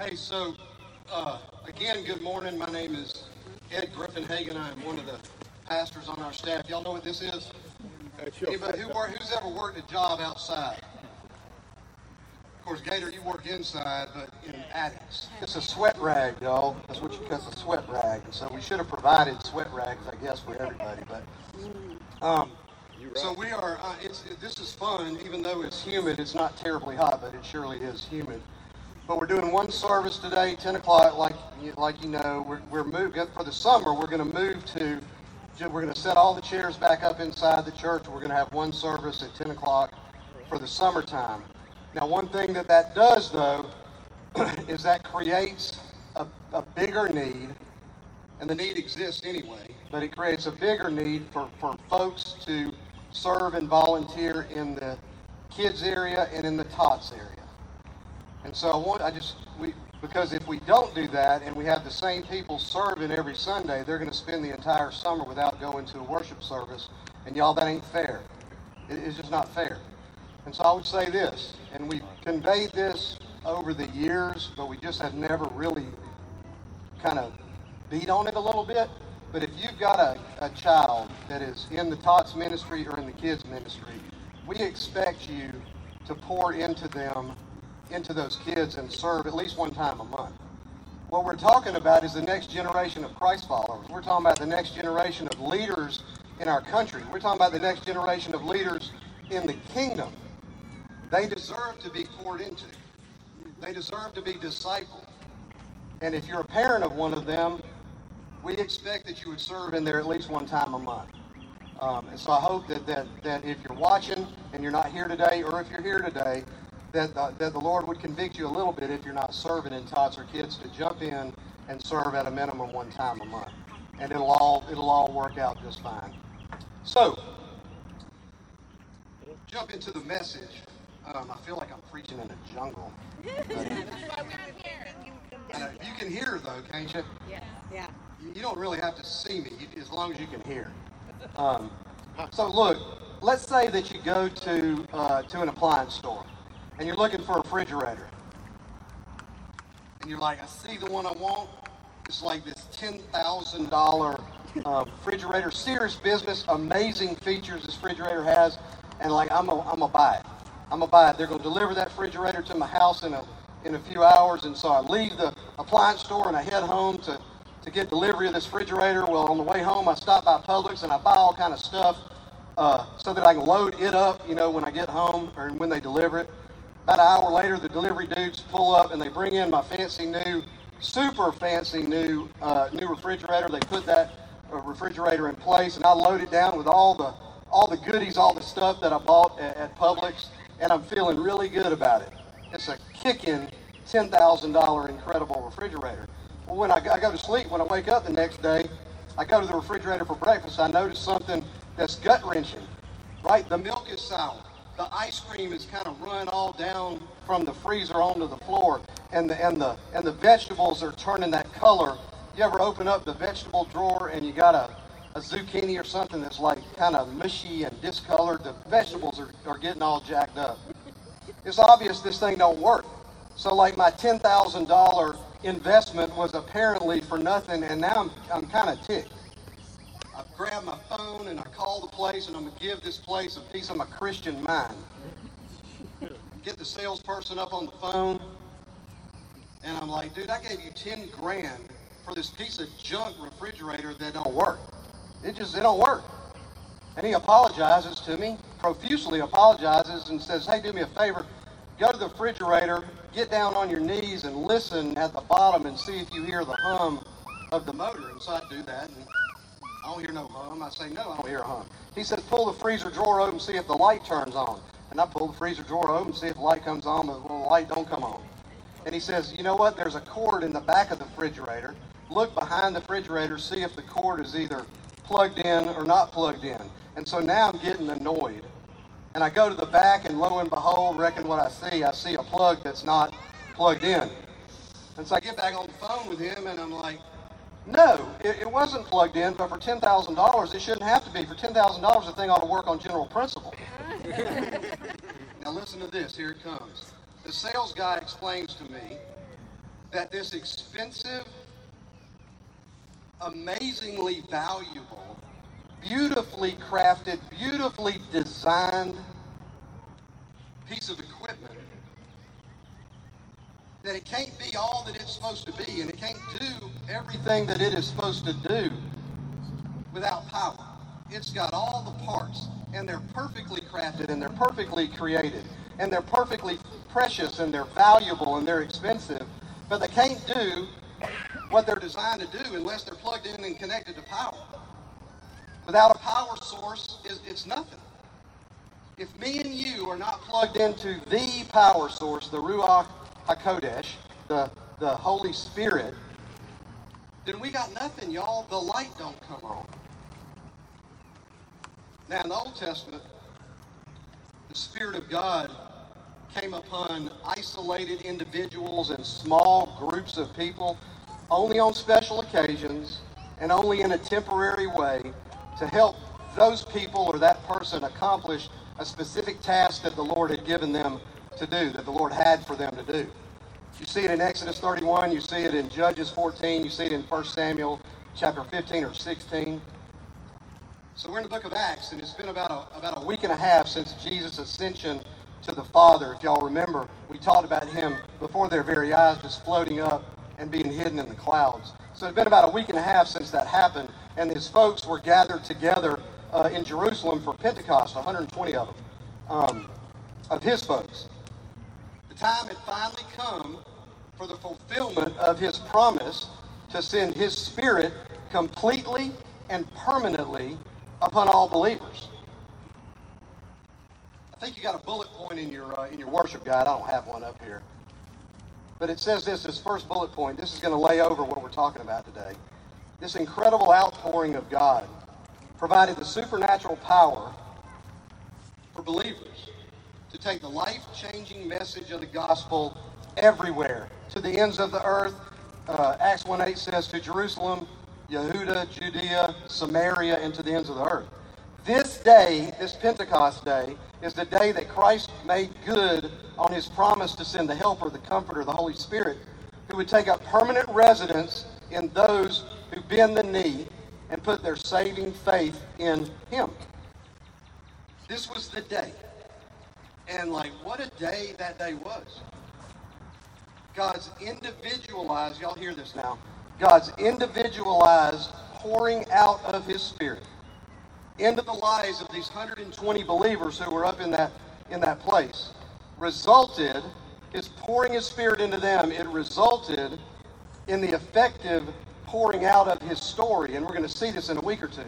Hey, so uh, again, good morning. My name is Ed Griffin Hagen. I am one of the pastors on our staff. Y'all know what this is? Anybody who work, who's ever worked a job outside? Of course, Gator, you work inside, but in attics. It's a sweat rag, y'all. That's what you call a sweat rag. So we should have provided sweat rags, I guess, for everybody. But um, so we are. Uh, it's it, this is fun, even though it's humid. It's not terribly hot, but it surely is humid. But we're doing one service today, 10 o'clock, like like you know. We're we're moving for the summer. We're going to move to. We're going to set all the chairs back up inside the church. We're going to have one service at 10 o'clock for the summertime. Now, one thing that that does, though, is that creates a, a bigger need, and the need exists anyway, but it creates a bigger need for, for folks to serve and volunteer in the kids area and in the tots area. And so I want, I just, we, because if we don't do that and we have the same people serving every Sunday, they're going to spend the entire summer without going to a worship service. And y'all, that ain't fair. It, it's just not fair. And so I would say this, and we've conveyed this over the years, but we just have never really kind of beat on it a little bit. But if you've got a, a child that is in the TOTS ministry or in the kids ministry, we expect you to pour into them, into those kids, and serve at least one time a month. What we're talking about is the next generation of Christ followers. We're talking about the next generation of leaders in our country. We're talking about the next generation of leaders in the kingdom. They deserve to be poured into. They deserve to be discipled. And if you're a parent of one of them, we expect that you would serve in there at least one time a month. Um, and so I hope that, that, that if you're watching and you're not here today, or if you're here today, that, uh, that the Lord would convict you a little bit if you're not serving in tots or kids to jump in and serve at a minimum one time a month. And it'll all, it'll all work out just fine. So, jump into the message. Um, I feel like I'm preaching in a jungle. Uh, you can hear though, can't you? Yeah. Yeah. You don't really have to see me you, as long as you can hear. Um, so look, let's say that you go to uh, to an appliance store and you're looking for a refrigerator, and you're like, I see the one I want. It's like this ten thousand dollar uh, refrigerator, serious business, amazing features this refrigerator has, and like I'm gonna I'm gonna buy it. I'm gonna buy it. They're gonna deliver that refrigerator to my house in a in a few hours, and so I leave the appliance store and I head home to to get delivery of this refrigerator. Well, on the way home, I stop by Publix and I buy all kind of stuff uh, so that I can load it up, you know, when I get home or when they deliver it. About an hour later, the delivery dudes pull up and they bring in my fancy new, super fancy new uh, new refrigerator. They put that uh, refrigerator in place, and I load it down with all the all the goodies, all the stuff that I bought at, at Publix, and I'm feeling really good about it. It's a kicking $10,000 incredible refrigerator. Well, when I, I go to sleep, when I wake up the next day, I go to the refrigerator for breakfast. I notice something that's gut wrenching. Right? The milk is sour. The ice cream is kind of run all down from the freezer onto the floor, and the and the and the vegetables are turning that color. You ever open up the vegetable drawer and you got a, a zucchini or something that's like kind of mushy and discolored? The vegetables are, are getting all jacked up. It's obvious this thing don't work. So like my ten thousand dollar investment was apparently for nothing, and now I'm, I'm kind of ticked. I grab my phone and I call the place, and I'm going to give this place a piece of my Christian mind. Get the salesperson up on the phone, and I'm like, dude, I gave you 10 grand for this piece of junk refrigerator that don't work. It just, it don't work. And he apologizes to me, profusely apologizes, and says, hey, do me a favor, go to the refrigerator, get down on your knees and listen at the bottom and see if you hear the hum of the motor. And so I do that, and I don't hear no hum. I say, no, I don't hear a hum. He says, pull the freezer drawer open and see if the light turns on. And I pull the freezer drawer open and see if the light comes on, but the light don't come on. And he says, you know what? There's a cord in the back of the refrigerator. Look behind the refrigerator, see if the cord is either plugged in or not plugged in. And so now I'm getting annoyed. And I go to the back, and lo and behold, reckon what I see. I see a plug that's not plugged in. And so I get back on the phone with him, and I'm like, no, it, it wasn't plugged in, but for $10,000, it shouldn't have to be. For $10,000, the thing ought to work on general principle. now listen to this. Here it comes. The sales guy explains to me that this expensive, amazingly valuable, beautifully crafted, beautifully designed piece of equipment that it can't be all that it's supposed to be and it can't do everything that it is supposed to do without power. It's got all the parts and they're perfectly crafted and they're perfectly created and they're perfectly precious and they're valuable and they're expensive, but they can't do what they're designed to do unless they're plugged in and connected to power. Without a power source, it's nothing. If me and you are not plugged into the power source, the Ruach HaKodesh, the, the Holy Spirit, then we got nothing, y'all. The light don't come on. Now, in the Old Testament, the Spirit of God came upon isolated individuals and small groups of people only on special occasions and only in a temporary way to help those people or that person accomplish a specific task that the Lord had given them to do, that the Lord had for them to do. You see it in Exodus 31, you see it in Judges 14, you see it in 1 Samuel chapter 15 or 16. So we're in the book of Acts, and it's been about a, about a week and a half since Jesus' ascension to the Father. If y'all remember, we talked about him before their very eyes, just floating up and being hidden in the clouds. So it's been about a week and a half since that happened, and his folks were gathered together uh, in Jerusalem for Pentecost, 120 of them, um, of his folks. The time had finally come for the fulfillment of his promise to send his Spirit completely and permanently upon all believers. I think you got a bullet point in your uh, in your worship guide. I don't have one up here, but it says this: this first bullet point. This is going to lay over what we're talking about today. This incredible outpouring of God provided the supernatural power for believers to take the life-changing message of the gospel everywhere to the ends of the earth. Uh, Acts 1:8 says to Jerusalem, Yehuda, Judea, Samaria, and to the ends of the earth. This day, this Pentecost day, is the day that Christ made good on his promise to send the Helper, the Comforter, the Holy Spirit, who would take up permanent residence in those who bend the knee and put their saving faith in him. This was the day. And like, what a day that day was. God's individualized, y'all hear this now, God's individualized pouring out of his Spirit into the lives of these 120 believers who were up in that in that place. Resulted his pouring his spirit into them. It resulted in the effective pouring out of his story. And we're going to see this in a week or two.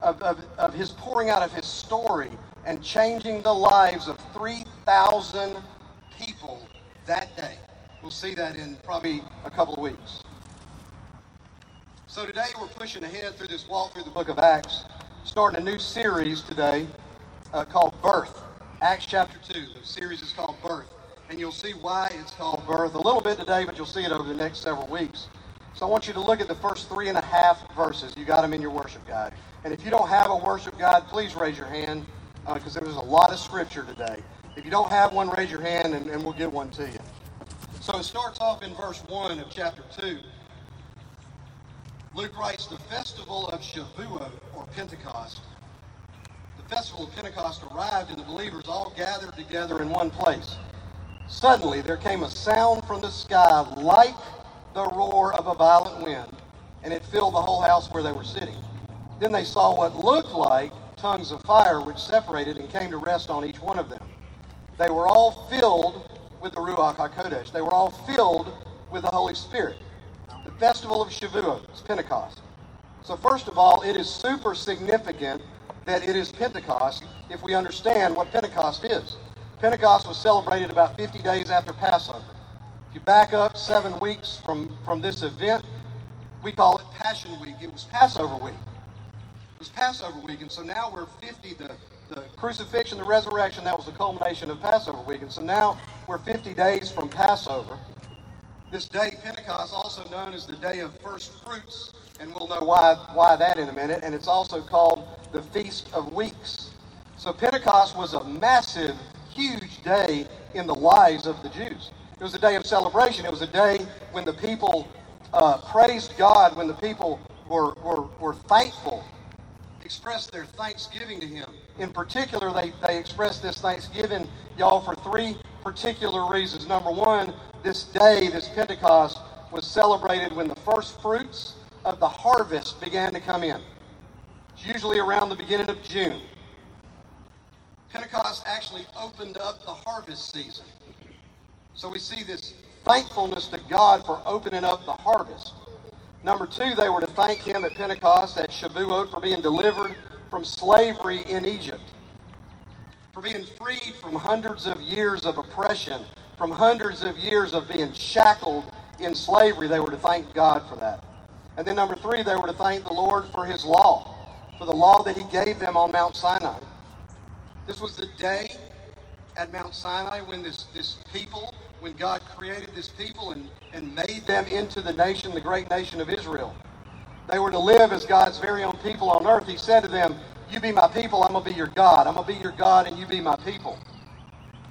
Of, of, of his pouring out of his story and changing the lives of 3000 people that day we'll see that in probably a couple of weeks so today we're pushing ahead through this walk through the book of acts starting a new series today uh, called Birth. Acts chapter 2. The series is called Birth. And you'll see why it's called Birth a little bit today, but you'll see it over the next several weeks. So I want you to look at the first three and a half verses. You got them in your worship guide. And if you don't have a worship guide, please raise your hand because uh, there's a lot of scripture today. If you don't have one, raise your hand and, and we'll get one to you. So it starts off in verse 1 of chapter 2. Luke writes, the festival of Shavuot, or Pentecost, the festival of Pentecost arrived and the believers all gathered together in one place. Suddenly there came a sound from the sky like the roar of a violent wind, and it filled the whole house where they were sitting. Then they saw what looked like tongues of fire which separated and came to rest on each one of them. They were all filled with the Ruach HaKodesh. They were all filled with the Holy Spirit the festival of Shavuot. It's Pentecost. So first of all, it is super significant that it is Pentecost if we understand what Pentecost is. Pentecost was celebrated about 50 days after Passover. If you back up seven weeks from, from this event, we call it Passion Week. It was Passover week. It was Passover week, and so now we're 50, the, the crucifixion, the resurrection, that was the culmination of Passover week. And so now we're 50 days from Passover. This day, Pentecost, also known as the day of first fruits, and we'll know why, why that in a minute, and it's also called the Feast of Weeks. So Pentecost was a massive, huge day in the lives of the Jews. It was a day of celebration. It was a day when the people uh, praised God, when the people were, were, were thankful, expressed their thanksgiving to Him. In particular, they, they expressed this thanksgiving, y'all, for three particular reasons. Number one, this day, this Pentecost, was celebrated when the first fruits of the harvest began to come in. It's usually around the beginning of June. Pentecost actually opened up the harvest season. So we see this thankfulness to God for opening up the harvest. Number two, they were to thank Him at Pentecost, at Shavuot, for being delivered from slavery in Egypt, for being freed from hundreds of years of oppression, from hundreds of years of being shackled in slavery. They were to thank God for that. And then number three, they were to thank the Lord for His law, for the law that He gave them on Mount Sinai. This was the day at Mount Sinai when this, this people, when God created this people and, and made them into the nation, the great nation of Israel. They were to live as God's very own people on earth. He said to them, You be my people, I'm going to be your God. I'm going to be your God, and you be my people.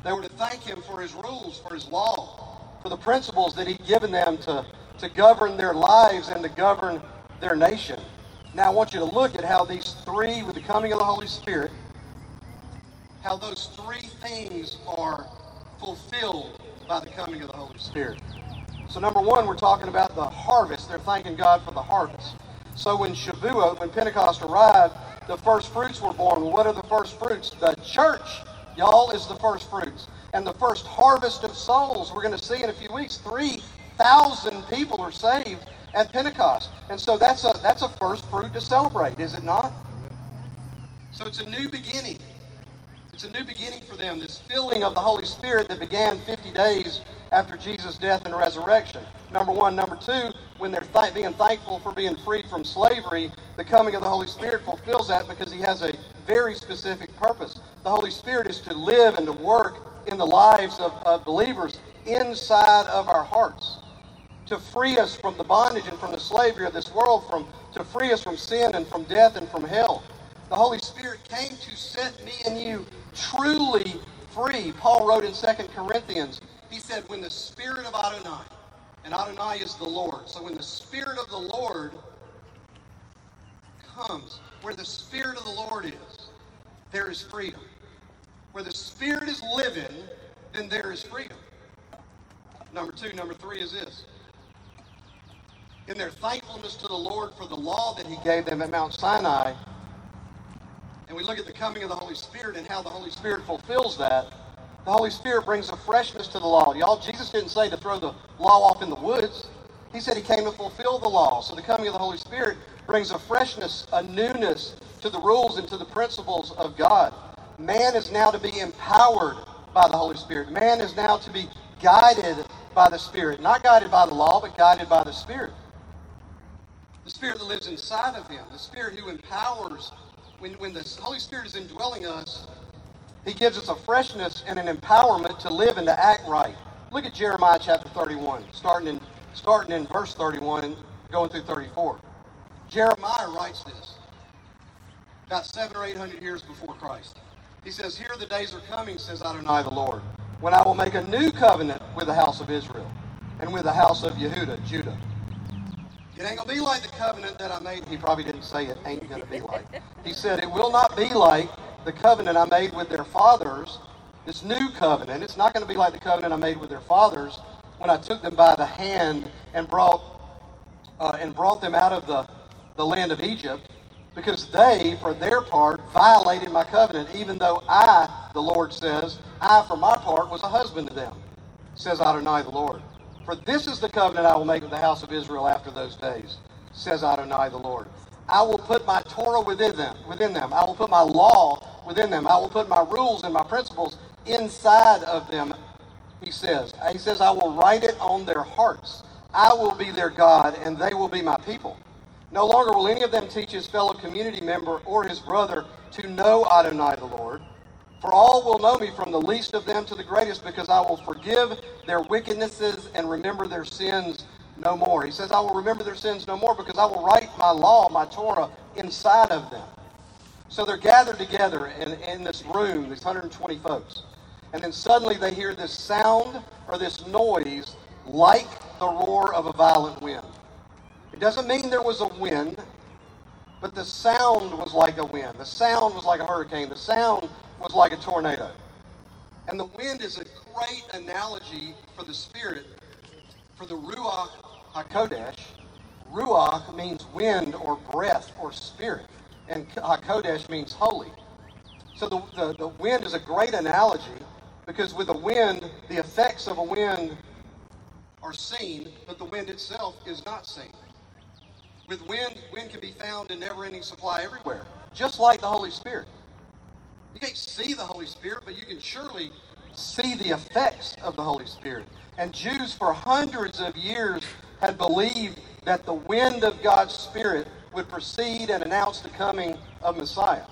They were to thank Him for His rules, for His law, for the principles that He'd given them to, to govern their lives and to govern their nation. Now, I want you to look at how these three, with the coming of the Holy Spirit, how those three things are fulfilled by the coming of the Holy Spirit. So, number one, we're talking about the harvest. They're thanking God for the harvest. So, when Shavuot, when Pentecost arrived, the first fruits were born. What are the first fruits? The church, y'all, is the first fruits. And the first harvest of souls, we're going to see in a few weeks, 3,000 people are saved at Pentecost. And so that's a, that's a first fruit to celebrate, is it not? So it's a new beginning. It's a new beginning for them, this filling of the Holy Spirit that began 50 days after Jesus' death and resurrection. Number one. Number two, when they're th- being thankful for being freed from slavery, the coming of the Holy Spirit fulfills that because He has a very specific purpose. The Holy Spirit is to live and to work in the lives of, of believers inside of our hearts to free us from the bondage and from the slavery of this world, from to free us from sin and from death and from hell. The Holy Spirit came to set me and you truly free. Paul wrote in 2 Corinthians, he said, when the Spirit of Adonai, and Adonai is the Lord, so when the Spirit of the Lord comes, where the Spirit of the Lord is, there is freedom. Where the Spirit is living, then there is freedom. Number two, number three is this. In their thankfulness to the Lord for the law that He gave them at Mount Sinai, and we look at the coming of the Holy Spirit and how the Holy Spirit fulfills that, the Holy Spirit brings a freshness to the law. Y'all, Jesus didn't say to throw the law off in the woods. He said he came to fulfill the law. So the coming of the Holy Spirit brings a freshness, a newness to the rules and to the principles of God. Man is now to be empowered by the Holy Spirit. Man is now to be guided by the Spirit. Not guided by the law, but guided by the Spirit. The Spirit that lives inside of him. The Spirit who empowers when, when the Holy Spirit is indwelling us, He gives us a freshness and an empowerment to live and to act right. Look at Jeremiah chapter 31, starting in, starting in verse 31 and going through 34. Jeremiah writes this about seven or eight hundred years before Christ. He says, Here the days are coming, says Adonai the Lord, when I will make a new covenant with the house of Israel and with the house of Yehuda, Judah it ain't to be like the covenant that I made. He probably didn't say it ain't to be like. He said, It will not be like the covenant I made with their fathers. This new covenant. It's not going to be like the covenant I made with their fathers when I took them by the hand and brought uh, and brought them out of the, the land of Egypt, because they, for their part, violated my covenant, even though I, the Lord says, I, for my part, was a husband to them, says Adonai the Lord. For this is the covenant I will make with the house of Israel after those days, says Adonai the Lord. I will put my Torah within them, within them. I will put my law within them. I will put my rules and my principles inside of them, he says. He says, I will write it on their hearts. I will be their God, and they will be my people. No longer will any of them teach his fellow community member or his brother to know Adonai the Lord for all will know me from the least of them to the greatest, because I will forgive their wickednesses and remember their sins no more. He says, I will remember their sins no more, because I will write my law, my Torah, inside of them. So they're gathered together in, in this room, these 120 folks. And then suddenly they hear this sound or this noise like the roar of a violent wind. It doesn't mean there was a wind, but the sound was like a wind. The sound was like a hurricane. The sound was like a tornado. And the wind is a great analogy for the Spirit, for the Ruach HaKodesh. Ruach means wind or breath or spirit, and HaKodesh means holy. So the, the, the wind is a great analogy because with a wind, the effects of a wind are seen, but the wind itself is not seen. With wind, wind can be found in never ending supply everywhere, just like the Holy Spirit. You can't see the Holy Spirit, but you can surely see the effects of the Holy Spirit. And Jews for hundreds of years had believed that the wind of God's Spirit would precede and announce the coming of Messiah.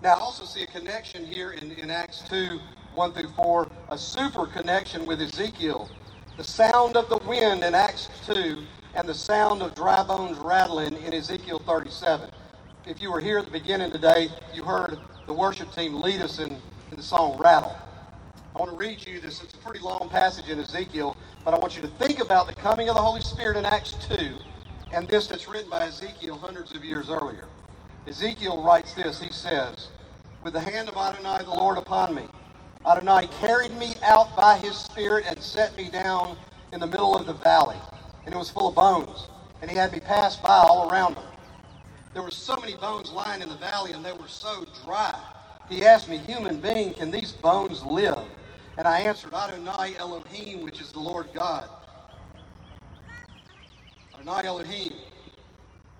Now, I also see a connection here in, in Acts 2 1 through 4, a super connection with Ezekiel. The sound of the wind in Acts 2 and the sound of dry bones rattling in Ezekiel 37. If you were here at the beginning today, you heard the worship team lead us in, in the song Rattle. I want to read you this. It's a pretty long passage in Ezekiel, but I want you to think about the coming of the Holy Spirit in Acts 2 and this that's written by Ezekiel hundreds of years earlier. Ezekiel writes this. He says, With the hand of Adonai the Lord upon me, Adonai carried me out by his Spirit and set me down in the middle of the valley and it was full of bones. And he had me pass by all around them. There were so many bones lying in the valley, and they were so dry. He asked me, Human being, can these bones live? And I answered, Adonai Elohim, which is the Lord God. Adonai Elohim.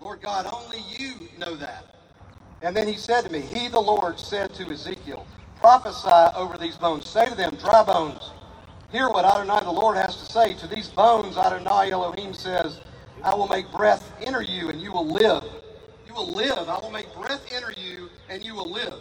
Lord God, only you know that. And then he said to me, He, the Lord, said to Ezekiel, Prophesy over these bones. Say to them, Dry bones Hear what Adonai the Lord has to say. To these bones, Adonai Elohim says, I will make breath enter you and you will live. You will live. I will make breath enter you and you will live.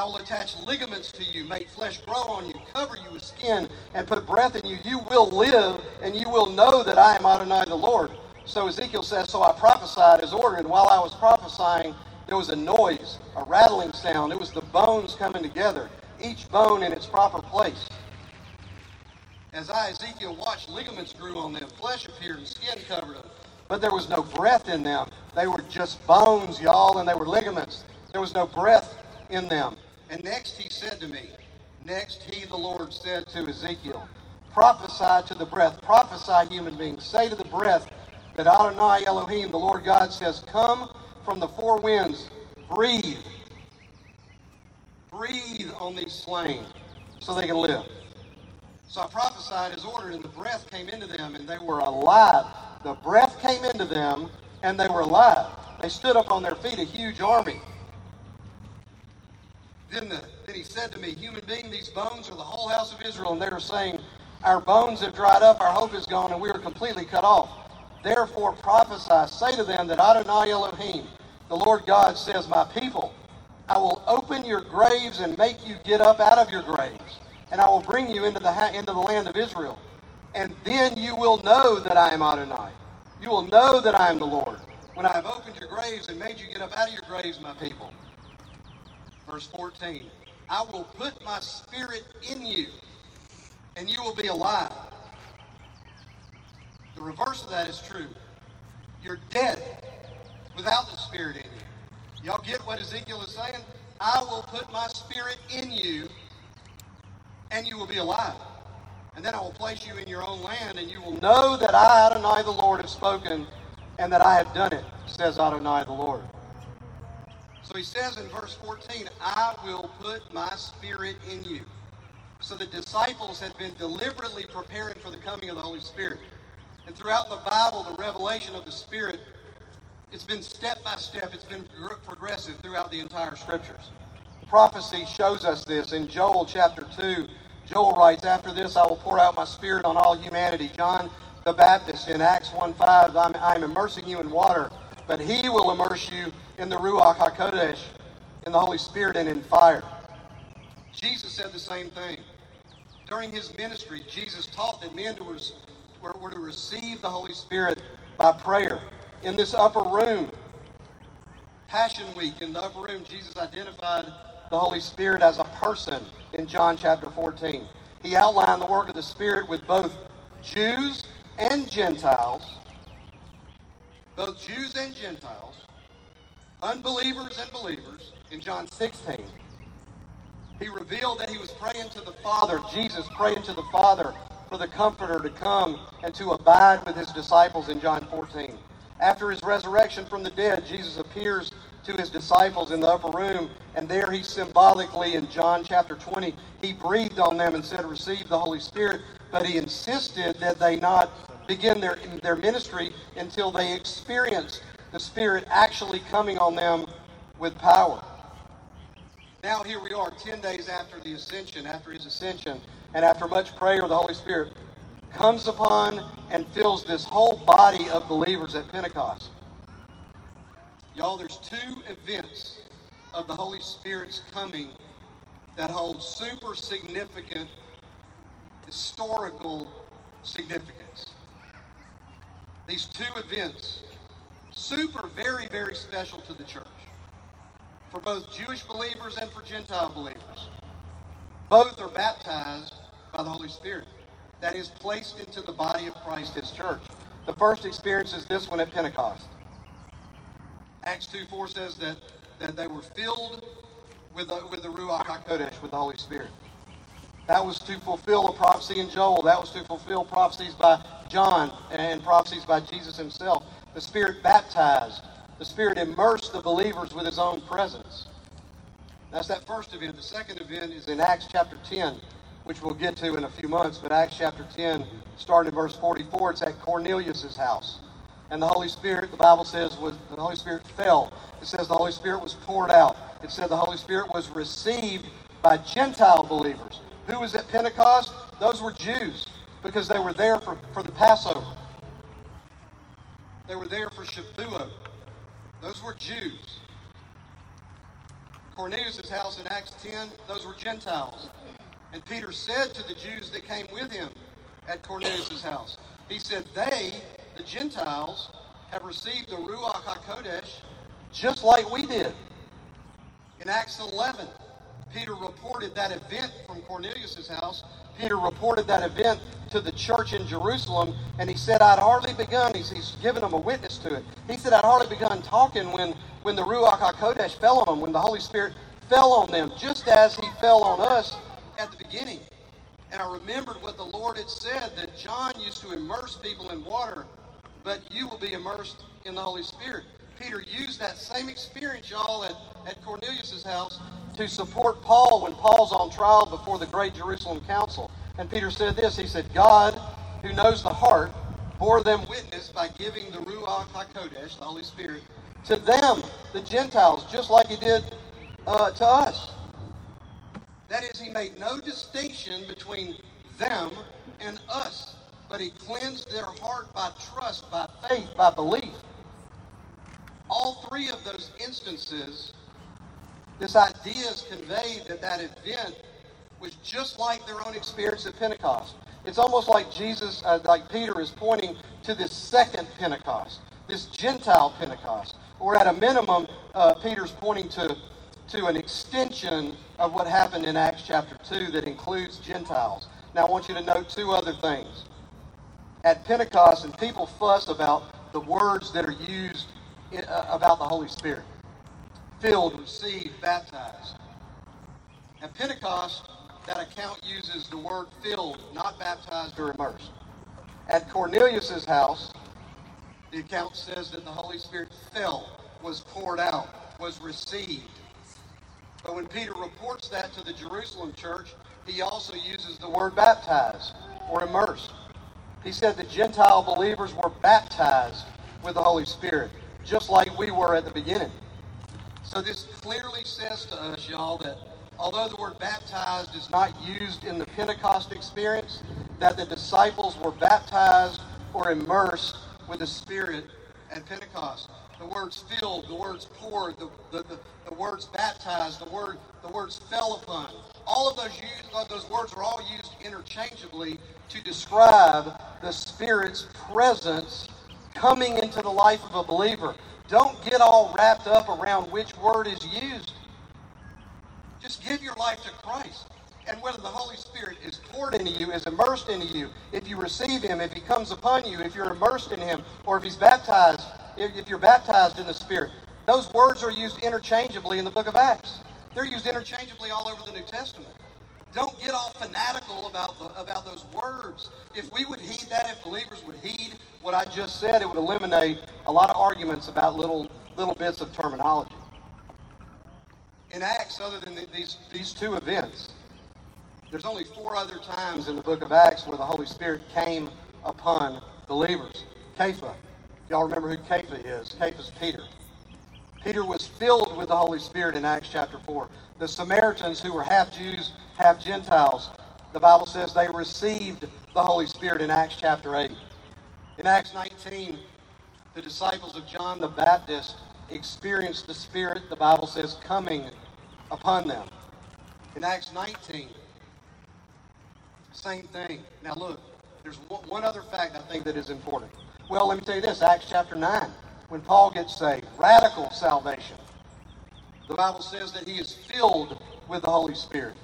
I will attach ligaments to you, make flesh grow on you, cover you with skin, and put breath in you. You will live, and you will know that I am Adonai the Lord. So Ezekiel says, So I prophesied as ordered, and while I was prophesying, there was a noise, a rattling sound. It was the bones coming together, each bone in its proper place. As I, Ezekiel, watched, ligaments grew on them, flesh appeared, and skin covered them. But there was no breath in them. They were just bones, y'all, and they were ligaments. There was no breath in them. And next he said to me, Next he, the Lord, said to Ezekiel, Prophesy to the breath, prophesy, human beings. Say to the breath that Adonai Elohim, the Lord God, says, Come from the four winds, breathe. Breathe on these slain so they can live. So I prophesied as ordered, and the breath came into them, and they were alive. The breath came into them, and they were alive. They stood up on their feet, a huge army. Then, the, then he said to me, Human being, these bones are the whole house of Israel. And they were saying, Our bones have dried up, our hope is gone, and we are completely cut off. Therefore prophesy, say to them that Adonai Elohim, the Lord God, says, My people, I will open your graves and make you get up out of your graves and I will bring you into the, into the land of Israel. And then you will know that I am Adonai. You will know that I am the Lord. When I have opened your graves and made you get up out of your graves, my people. Verse 14 I will put my spirit in you, and you will be alive. The reverse of that is true. You're dead without the spirit in you. Y'all get what Ezekiel is saying? I will put my spirit in you, and you will be alive. And then I will place you in your own land, and you will know that I, Adonai the Lord, have spoken, and that I have done it, says Adonai the Lord. So he says in verse 14, I will put my spirit in you. So the disciples had been deliberately preparing for the coming of the Holy Spirit. And throughout the Bible, the revelation of the Spirit, it's been step by step, it's been progressive throughout the entire scriptures. Prophecy shows us this in Joel chapter 2, Joel writes, After this I will pour out my spirit on all humanity. John the Baptist in Acts 1 5, I'm, I'm immersing you in water, but he will immerse you in the Ruach HaKodesh, in the Holy Spirit and in fire. Jesus said the same thing. During his ministry, Jesus taught that men were, were to receive the Holy Spirit by prayer. In this upper room, Passion Week, in the upper room, Jesus identified the Holy Spirit as a person in John chapter 14. he outlined the work of the Spirit with both Jews and Gentiles, both Jews and Gentiles, unbelievers and believers, in John 16. He revealed that he was praying to the Father, Jesus praying to the Father for the Comforter to come and to abide with his disciples in John 14. After his resurrection from the dead, Jesus appears to his disciples in the upper room, and there he symbolically, in John chapter 20, he breathed on them and said, Receive the Holy Spirit, but he insisted that they not begin their, their ministry until they experience the Spirit actually coming on them with power. Now, here we are, 10 days after the ascension, after his ascension, and after much prayer, the Holy Spirit comes upon and fills this whole body of believers at Pentecost. Y'all, there's two events of the Holy Spirit's coming that hold super significant historical significance. These two events, super, very, very special to the church for both Jewish believers and for Gentile believers. Both are baptized by the Holy Spirit. That is placed into the body of Christ, his church. The first experience is this one at Pentecost. Acts 2 4 says that, that they were filled with the, with the Ruach HaKodesh, with the Holy Spirit. That was to fulfill a prophecy in Joel. That was to fulfill prophecies by John and prophecies by Jesus himself. The Spirit baptized the Spirit immersed the believers with His own presence. That's that first event. The second event is in Acts chapter 10, which we'll get to in a few months. But Acts chapter 10, starting in verse 44, it's at Cornelius' house. And the Holy Spirit, the Bible says, was the Holy Spirit fell. It says the Holy Spirit was poured out. It said the Holy Spirit was received by Gentile believers. Who was at Pentecost? Those were Jews because they were there for, for the Passover. They were there for Shavuot. Those were Jews. Cornelius' house in Acts 10, those were Gentiles. And Peter said to the Jews that came with him at Cornelius' house, he said, They, the Gentiles, have received the Ruach HaKodesh just like we did. In Acts 11, Peter reported that event from Cornelius' house Peter reported that event to the church in Jerusalem, and he said, I'd hardly begun, he's, he's given them a witness to it. He said, I'd hardly begun talking when, when the Ruach HaKodesh fell on them, when the Holy Spirit fell on them, just as he fell on us at the beginning. And I remembered what the Lord had said that John used to immerse people in water, but you will be immersed in the Holy Spirit. Peter used that same experience, y'all, at, at Cornelius' house to support Paul when Paul's on trial before the great Jerusalem council. And Peter said this He said, God, who knows the heart, bore them witness by giving the Ruach HaKodesh, the Holy Spirit, to them, the Gentiles, just like he did uh, to us. That is, he made no distinction between them and us, but he cleansed their heart by trust, by faith, by belief. All three of those instances this idea is conveyed that that event was just like their own experience at Pentecost. It's almost like Jesus, uh, like Peter, is pointing to this second Pentecost, this Gentile Pentecost. Or at a minimum, uh, Peter's pointing to, to an extension of what happened in Acts chapter 2 that includes Gentiles. Now, I want you to note two other things. At Pentecost, and people fuss about the words that are used in, uh, about the Holy Spirit filled, received, baptized. At Pentecost, that account uses the word filled, not baptized or immersed. At Cornelius's house, the account says that the Holy Spirit fell, was poured out, was received. But when Peter reports that to the Jerusalem church, he also uses the word baptized or immersed. He said the Gentile believers were baptized with the Holy Spirit, just like we were at the beginning. So this clearly says to us, y'all, that although the word baptized is not used in the Pentecost experience, that the disciples were baptized or immersed with the Spirit at Pentecost. The words filled, the words poured, the, the, the, the words baptized, the word the words fell upon. All of those used, those words are all used interchangeably to describe the Spirit's presence coming into the life of a believer. Don't get all wrapped up around which word is used. Just give your life to Christ. And whether the Holy Spirit is poured into you, is immersed into you, if you receive him, if he comes upon you, if you're immersed in him, or if he's baptized, if, you're baptized in the Spirit, those words are used interchangeably in the book of Acts. They're used interchangeably all over the New Testament. Don't get all fanatical about, the, about those words. If we would heed that, if believers would heed what I just said, it would eliminate a lot of arguments about little, little bits of terminology. In Acts, other than these, these two events, there's only four other times in the book of Acts where the Holy Spirit came upon believers. Kepha. Y'all remember who Kepha is? Kepha's Peter. Peter was filled with the Holy Spirit in Acts chapter 4. The Samaritans, who were half Jews, half Gentiles, the Bible says they received the Holy Spirit in Acts chapter 8. In Acts 19, the disciples of John the Baptist experienced the Spirit, the Bible says, coming upon them. In Acts 19, same thing. Now look, there's one other fact I think that is important. Well, let me tell you this Acts chapter 9 when Paul gets saved, radical salvation. The Bible says that he is filled with the Holy Spirit.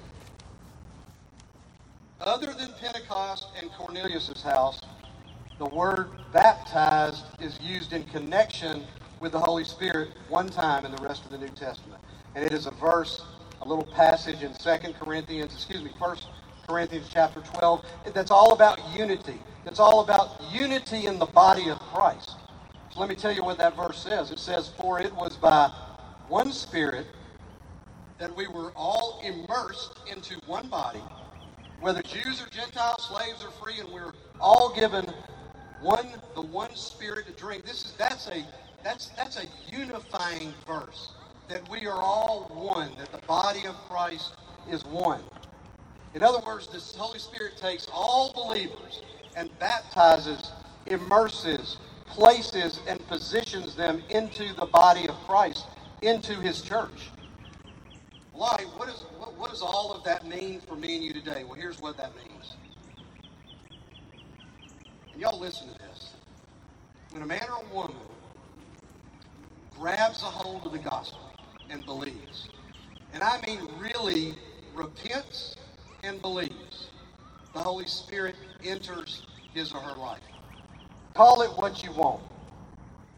Other than Pentecost and Cornelius' house, the word baptized is used in connection with the Holy Spirit one time in the rest of the New Testament. And it is a verse, a little passage in 2 Corinthians, excuse me, 1 Corinthians chapter 12, that's all about unity. That's all about unity in the body of Christ. So let me tell you what that verse says. It says, For it was by one Spirit that we were all immersed into one body, whether Jews or Gentiles, slaves or free, and we we're all given one the one Spirit to drink. This is that's a that's that's a unifying verse. That we are all one, that the body of Christ is one. In other words, the Holy Spirit takes all believers and baptizes, immerses, places and positions them into the body of Christ, into his church. Why? What, is, what, what does all of that mean for me and you today? Well, here's what that means. And y'all listen to this. When a man or a woman grabs a hold of the gospel and believes, and I mean really repents and believes, the Holy Spirit enters his or her life. Call it what you want.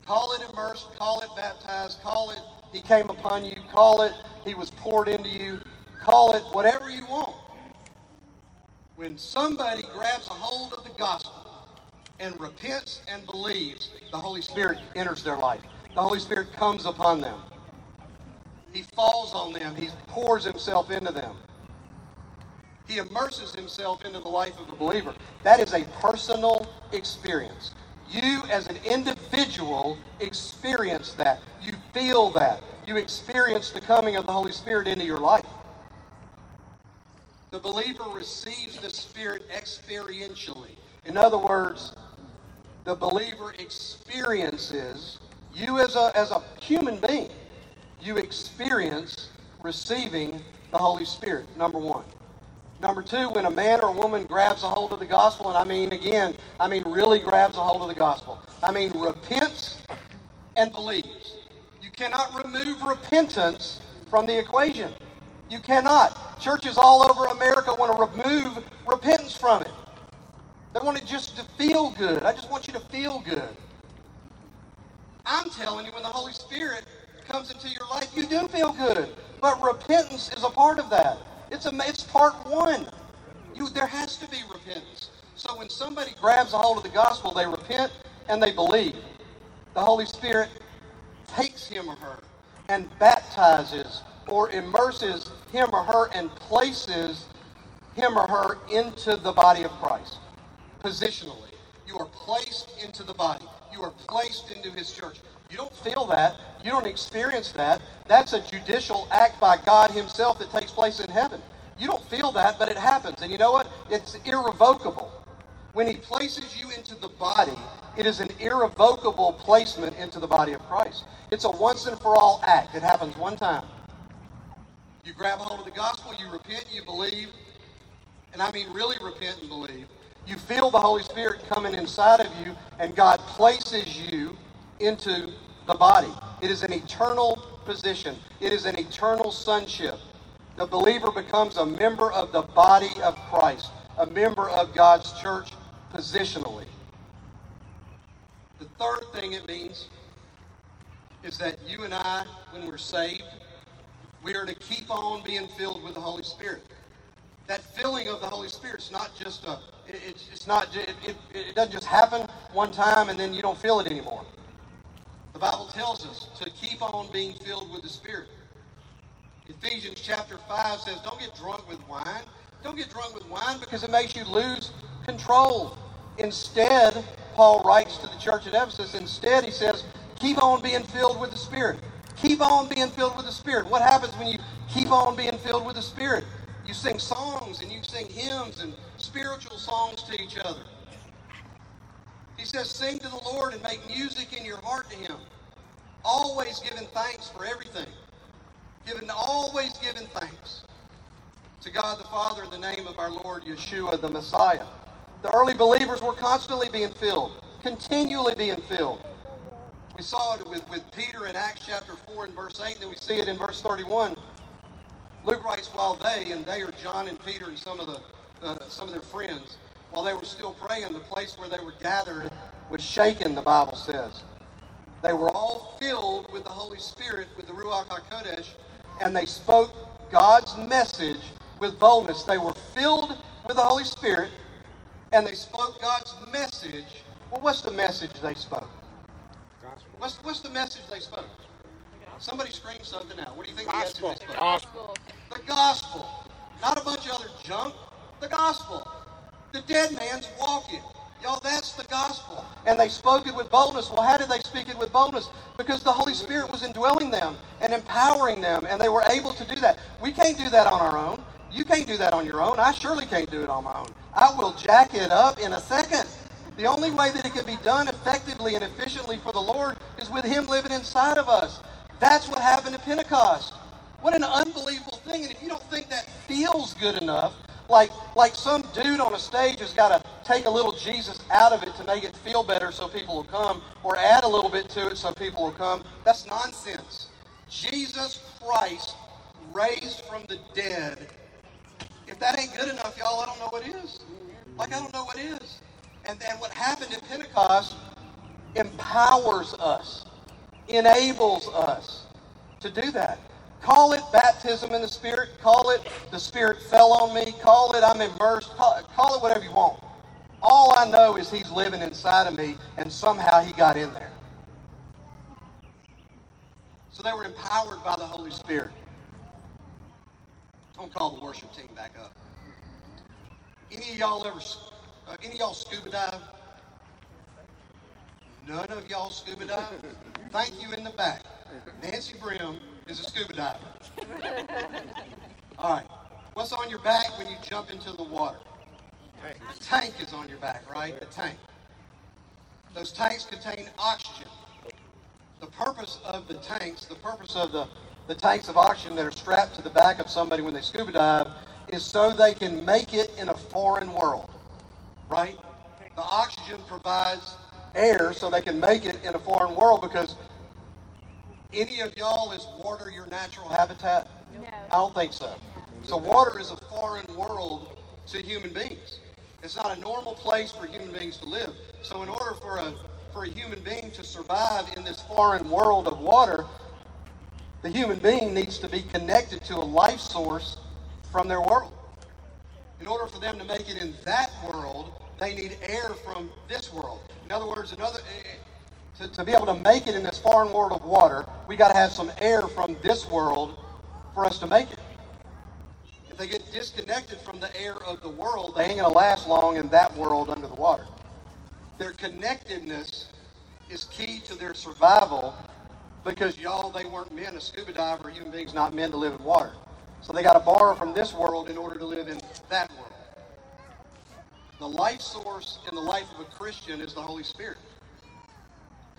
Call it immersed, call it baptized, call it he came upon you, call it he was poured into you, call it whatever you want. When somebody grabs a hold of the gospel and repents and believes, the Holy Spirit enters their life. The Holy Spirit comes upon them. He falls on them. He pours himself into them. He immerses himself into the life of the believer. That is a personal experience. You, as an individual, experience that. You feel that. You experience the coming of the Holy Spirit into your life. The believer receives the Spirit experientially. In other words, the believer experiences, you as a, as a human being, you experience receiving the Holy Spirit, number one. Number two, when a man or a woman grabs a hold of the gospel, and I mean, again, I mean really grabs a hold of the gospel. I mean repents and believes. You cannot remove repentance from the equation. You cannot. Churches all over America want to remove repentance from it. They want it just to feel good. I just want you to feel good. I'm telling you, when the Holy Spirit comes into your life, you do feel good. But repentance is a part of that. It's a it's part one. You there has to be repentance. So when somebody grabs a hold of the gospel, they repent and they believe. The Holy Spirit takes him or her and baptizes or immerses him or her and places him or her into the body of Christ. Positionally. You are placed into the body. You are placed into his church. You don't feel that. You don't experience that. That's a judicial act by God Himself that takes place in heaven. You don't feel that, but it happens. And you know what? It's irrevocable. When He places you into the body, it is an irrevocable placement into the body of Christ. It's a once and for all act. It happens one time. You grab hold of the gospel, you repent, you believe, and I mean really repent and believe. You feel the Holy Spirit coming inside of you, and God places you into the body. It is an eternal position, it is an eternal sonship. The believer becomes a member of the body of Christ. a member of God's church positionally. The third thing it means is that you and I, when we're saved, we are to keep on being filled with the Holy Spirit. That filling of the Holy Spirit is not just a, it's, it's not, it, it, it doesn't just happen one time and then you don't feel it anymore. The Bible tells us to keep on being filled with the Spirit. Ephesians chapter 5 says, don't get drunk with wine. Don't get drunk with wine because it makes you lose control. Instead, Paul writes to the church at Ephesus, instead he says, keep on being filled with the Spirit. Keep on being filled with the Spirit. What happens when you keep on being filled with the Spirit? You sing songs and you sing hymns and spiritual songs to each other. He says, sing to the Lord and make music in your heart to Him. Always giving thanks for everything. Giving, always giving thanks to God the Father in the name of our Lord Yeshua the Messiah. The early believers were constantly being filled, continually being filled. We saw it with, with Peter in Acts chapter 4 and verse 8, and then we see it in verse 31. Luke writes, while they, and they are John and Peter and some of, the, uh, some of their friends, while they were still praying, the place where they were gathered was shaken, the Bible says. They were all filled with the Holy Spirit, with the Ruach HaKodesh, and they spoke God's message with boldness. They were filled with the Holy Spirit, and they spoke God's message. Well, what's the message they spoke? What's, what's the message they spoke? Somebody scream something out. What do you think gospel. the message they spoke? Gospel. The gospel. Not a bunch of other junk. The gospel. The dead man's walking. Y'all, that's the gospel. And they spoke it with boldness. Well, how did they speak it with boldness? Because the Holy Spirit was indwelling them and empowering them, and they were able to do that. We can't do that on our own. You can't do that on your own. I surely can't do it on my own. I will jack it up in a second. The only way that it can be done effectively and efficiently for the Lord is with Him living inside of us. That's what happened at Pentecost. What an unbelievable thing. And if you don't think that feels good enough, like, like some dude on a stage has got to take a little Jesus out of it to make it feel better so people will come, or add a little bit to it so people will come, that's nonsense. Jesus Christ raised from the dead. If that ain't good enough, y'all, I don't know what is. Like, I don't know what is. And then what happened at Pentecost empowers us, enables us to do that. Call it baptism in the Spirit. Call it the Spirit fell on me. Call it I'm immersed. Call, call it whatever you want. All I know is He's living inside of me, and somehow He got in there. So they were empowered by the Holy Spirit. Gonna call the worship team back up. Any of y'all ever, uh, any of y'all scuba dive? None of y'all scuba dive? Thank you in the back. Nancy Brim is a scuba diver. All right. What's on your back when you jump into the water? The tank is on your back, right? The tank. Those tanks contain oxygen. The purpose of the tanks, the purpose of the, the tanks of oxygen that are strapped to the back of somebody when they scuba dive is so they can make it in a foreign world, right? The oxygen provides air so they can make it in a foreign world because any of y'all is water your natural habitat? No. I don't think so. So water is a foreign world to human beings. It's not a normal place for human beings to live. So in order for a for a human being to survive in this foreign world of water, the human being needs to be connected to a life source from their world. In order for them to make it in that world, they need air from this world. In other words, another to, to be able to make it in this foreign world of water, we got to have some air from this world for us to make it. If they get disconnected from the air of the world, they ain't going to last long in that world under the water. Their connectedness is key to their survival because y'all, they weren't men. A scuba diver, human beings, not men to live in water. So they got to borrow from this world in order to live in that world. The life source in the life of a Christian is the Holy Spirit.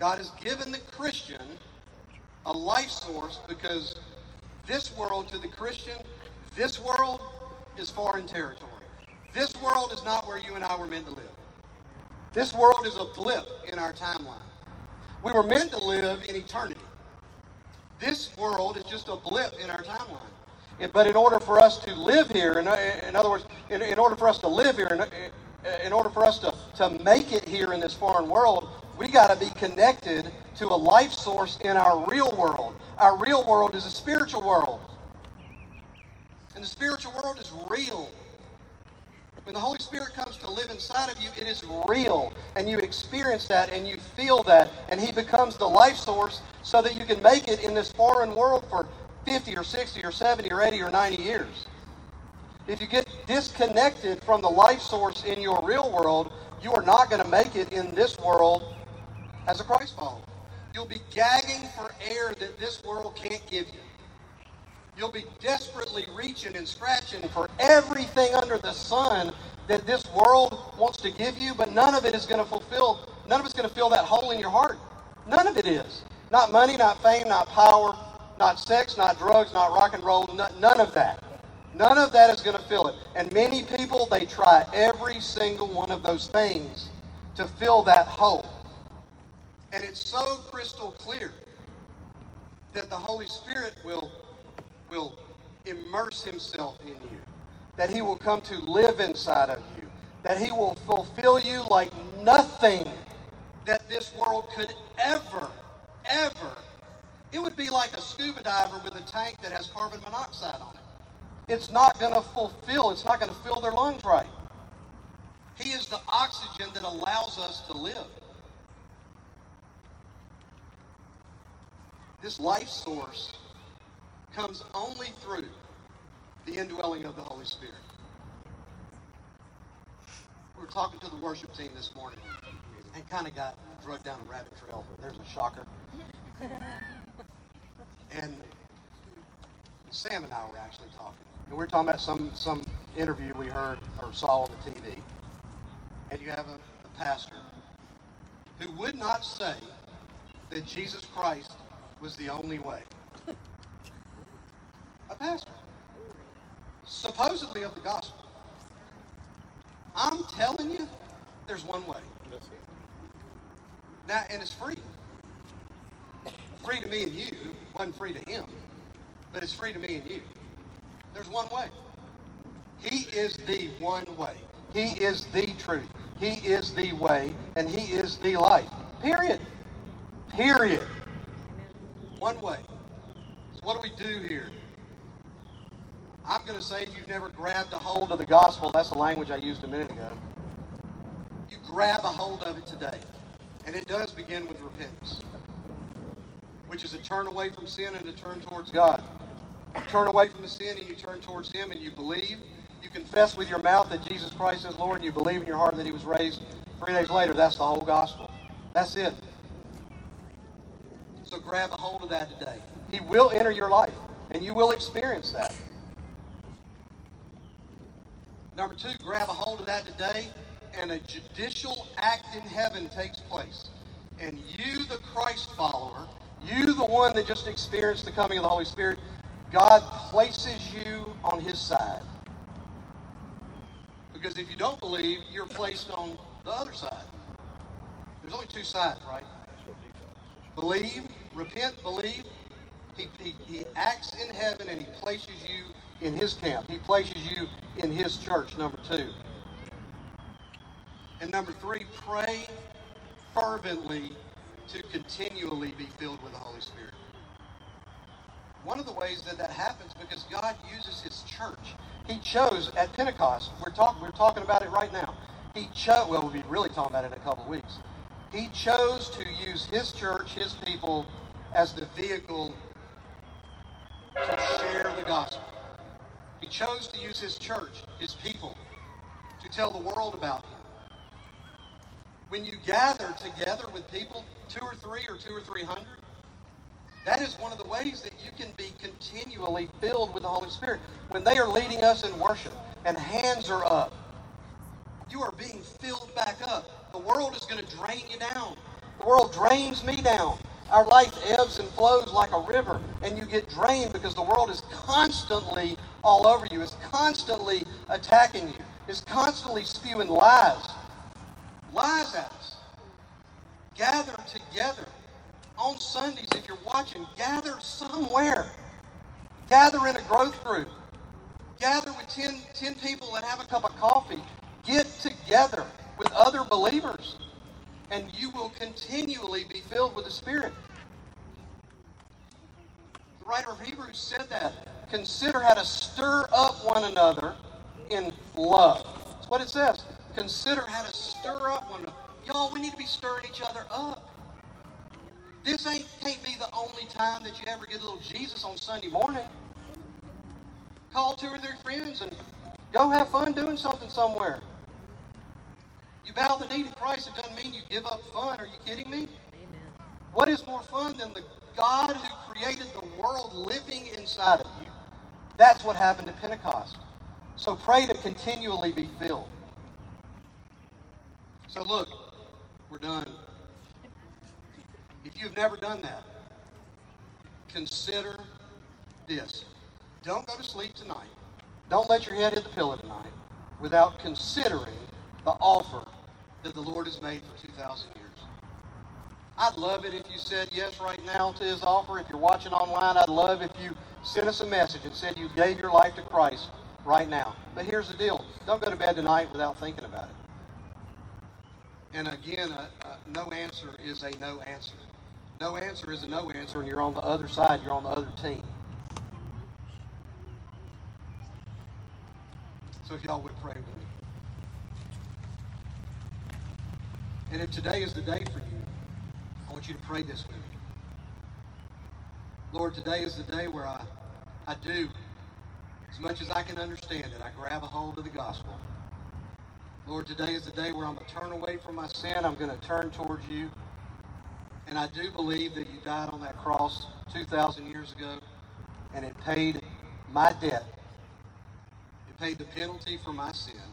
God has given the Christian a life source because this world to the Christian, this world is foreign territory. This world is not where you and I were meant to live. This world is a blip in our timeline. We were meant to live in eternity. This world is just a blip in our timeline. But in order for us to live here, in, other words, in, in order for us to live here, in, in order for us to, to make it here in this foreign world, we got to be connected to a life source in our real world. Our real world is a spiritual world. And the spiritual world is real. When the Holy Spirit comes to live inside of you, it is real. And you experience that and you feel that. And He becomes the life source so that you can make it in this foreign world for 50 or 60 or 70 or 80 or 90 years. If you get disconnected from the life source in your real world, you are not going to make it in this world as a Christ follower. You'll be gagging for air that this world can't give you. You'll be desperately reaching and scratching for everything under the sun that this world wants to give you, but none of it is going to fulfill, none of it's going to fill that hole in your heart. None of it is. Not money, not fame, not power, not sex, not drugs, not rock and roll, none of that. None of that is going to fill it. And many people, they try every single one of those things to fill that hole. And it's so crystal clear that the Holy Spirit will, will immerse himself in you, that he will come to live inside of you, that he will fulfill you like nothing that this world could ever, ever it would be like a scuba diver with a tank that has carbon monoxide on it. It's not going to fulfill, it's not going to fill their lungs right. He is the oxygen that allows us to live. This life source comes only through the indwelling of the Holy Spirit. We were talking to the worship team this morning and kind of got drugged down a rabbit trail. There's a shocker. And Sam and I were actually talking. And we are talking about some, some interview we heard or saw on the TV. And you have a, a pastor who would not say that Jesus Christ was the only way. A pastor. Supposedly of the gospel. I'm telling you, there's one way. Now, and it's free free to me and you. wasn't free to him, but it's free to me and you. There's one way. He is the one way. He is the truth. He is the way, and He is the life. Period. Period. One way. So what do we do here? I'm going to say if you've never grabbed a hold of the gospel, that's the language I used a minute ago. You grab a hold of it today. And it does begin with repentance which is to turn away from sin and to turn towards God. You turn away from the sin and you turn towards Him and you believe. You confess with your mouth that Jesus Christ is Lord and you believe in your heart that He was raised three days later. That's the whole gospel. That's it. Grab a hold of that today. He will enter your life and you will experience that. Number two, grab a hold of that today and a judicial act in heaven takes place. And you, the Christ follower, you, the one that just experienced the coming of the Holy Spirit, God places you on His side. Because if you don't believe, you're placed on the other side. There's only two sides, right? Believe, repent, believe. He, he, he acts in heaven and he places you in his camp. He places you in his church, number two. And number three, pray fervently to continually be filled with the Holy Spirit. One of the ways that that happens because God uses His church. He chose at Pentecost. We're talking. We're talking about it right now. He chose. Well, we'll be really talking about it in a couple of weeks. He chose to use His church, His people, as the vehicle to share the gospel. He chose to use His church, His people, to tell the world about Him. When you gather together with people, two or three or two or three hundred, that is one of the ways that you can be continually filled with the Holy Spirit. When they are leading us in worship and hands are up, you are being filled back up. The world is going to drain you down. The world drains me down. Our life ebbs and flows like a river, and you get drained because the world is constantly all over you, It's constantly attacking you, It's constantly spewing lies lies at us. Gather together on Sundays. If you're watching, gather somewhere. Gather in a growth group. Gather with 10, 10 people and have a cup of coffee. Get together with other believers, and you will continually be filled with the Spirit. The writer of Hebrews said that. Consider how to stir up one another in love. That's what it says. Consider how to stir up one another. Y'all, we need to be stirring each other up. This ain't can't be the only time that you ever get a little Jesus on Sunday morning. Call two or three friends and go have fun doing something somewhere. You bow the knee to Christ, it doesn't mean you give up fun. Are you kidding me? Amen. What is more fun than the God who created the world living inside of you? That's what happened at Pentecost. So pray to continually be filled. So look, we're done. If you've never done that, consider this. Don't go to sleep tonight. Don't let your head hit the pillow tonight without considering the offer that the Lord has made for 2,000 years. I'd love it if you said yes right now to his offer. If you're watching online, I'd love if you sent us a message and said you gave your life to Christ right now. But here's the deal. Don't go to bed tonight without thinking about it. And again, a, a no answer is a no answer. No answer is a no answer, and you're on the other side. You're on the other team. So if y'all would pray with me. And if today is the day for you, I want you to pray this with me. Lord, today is the day where I, I do, as much as I can understand it, I grab a hold of the gospel. Lord, today is the day where I'm going to turn away from my sin. I'm going to turn towards you. And I do believe that you died on that cross 2,000 years ago, and it paid my debt. It paid the penalty for my sin.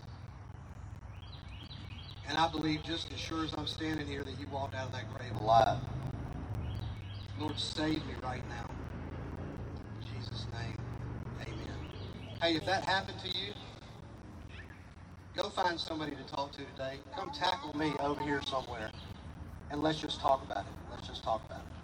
And I believe just as sure as I'm standing here that you walked out of that grave alive. Lord, save me right now. In Jesus' name, amen. Hey, if that happened to you, go find somebody to talk to today. Come tackle me over here somewhere. And let's just talk about it. Let's just talk about it.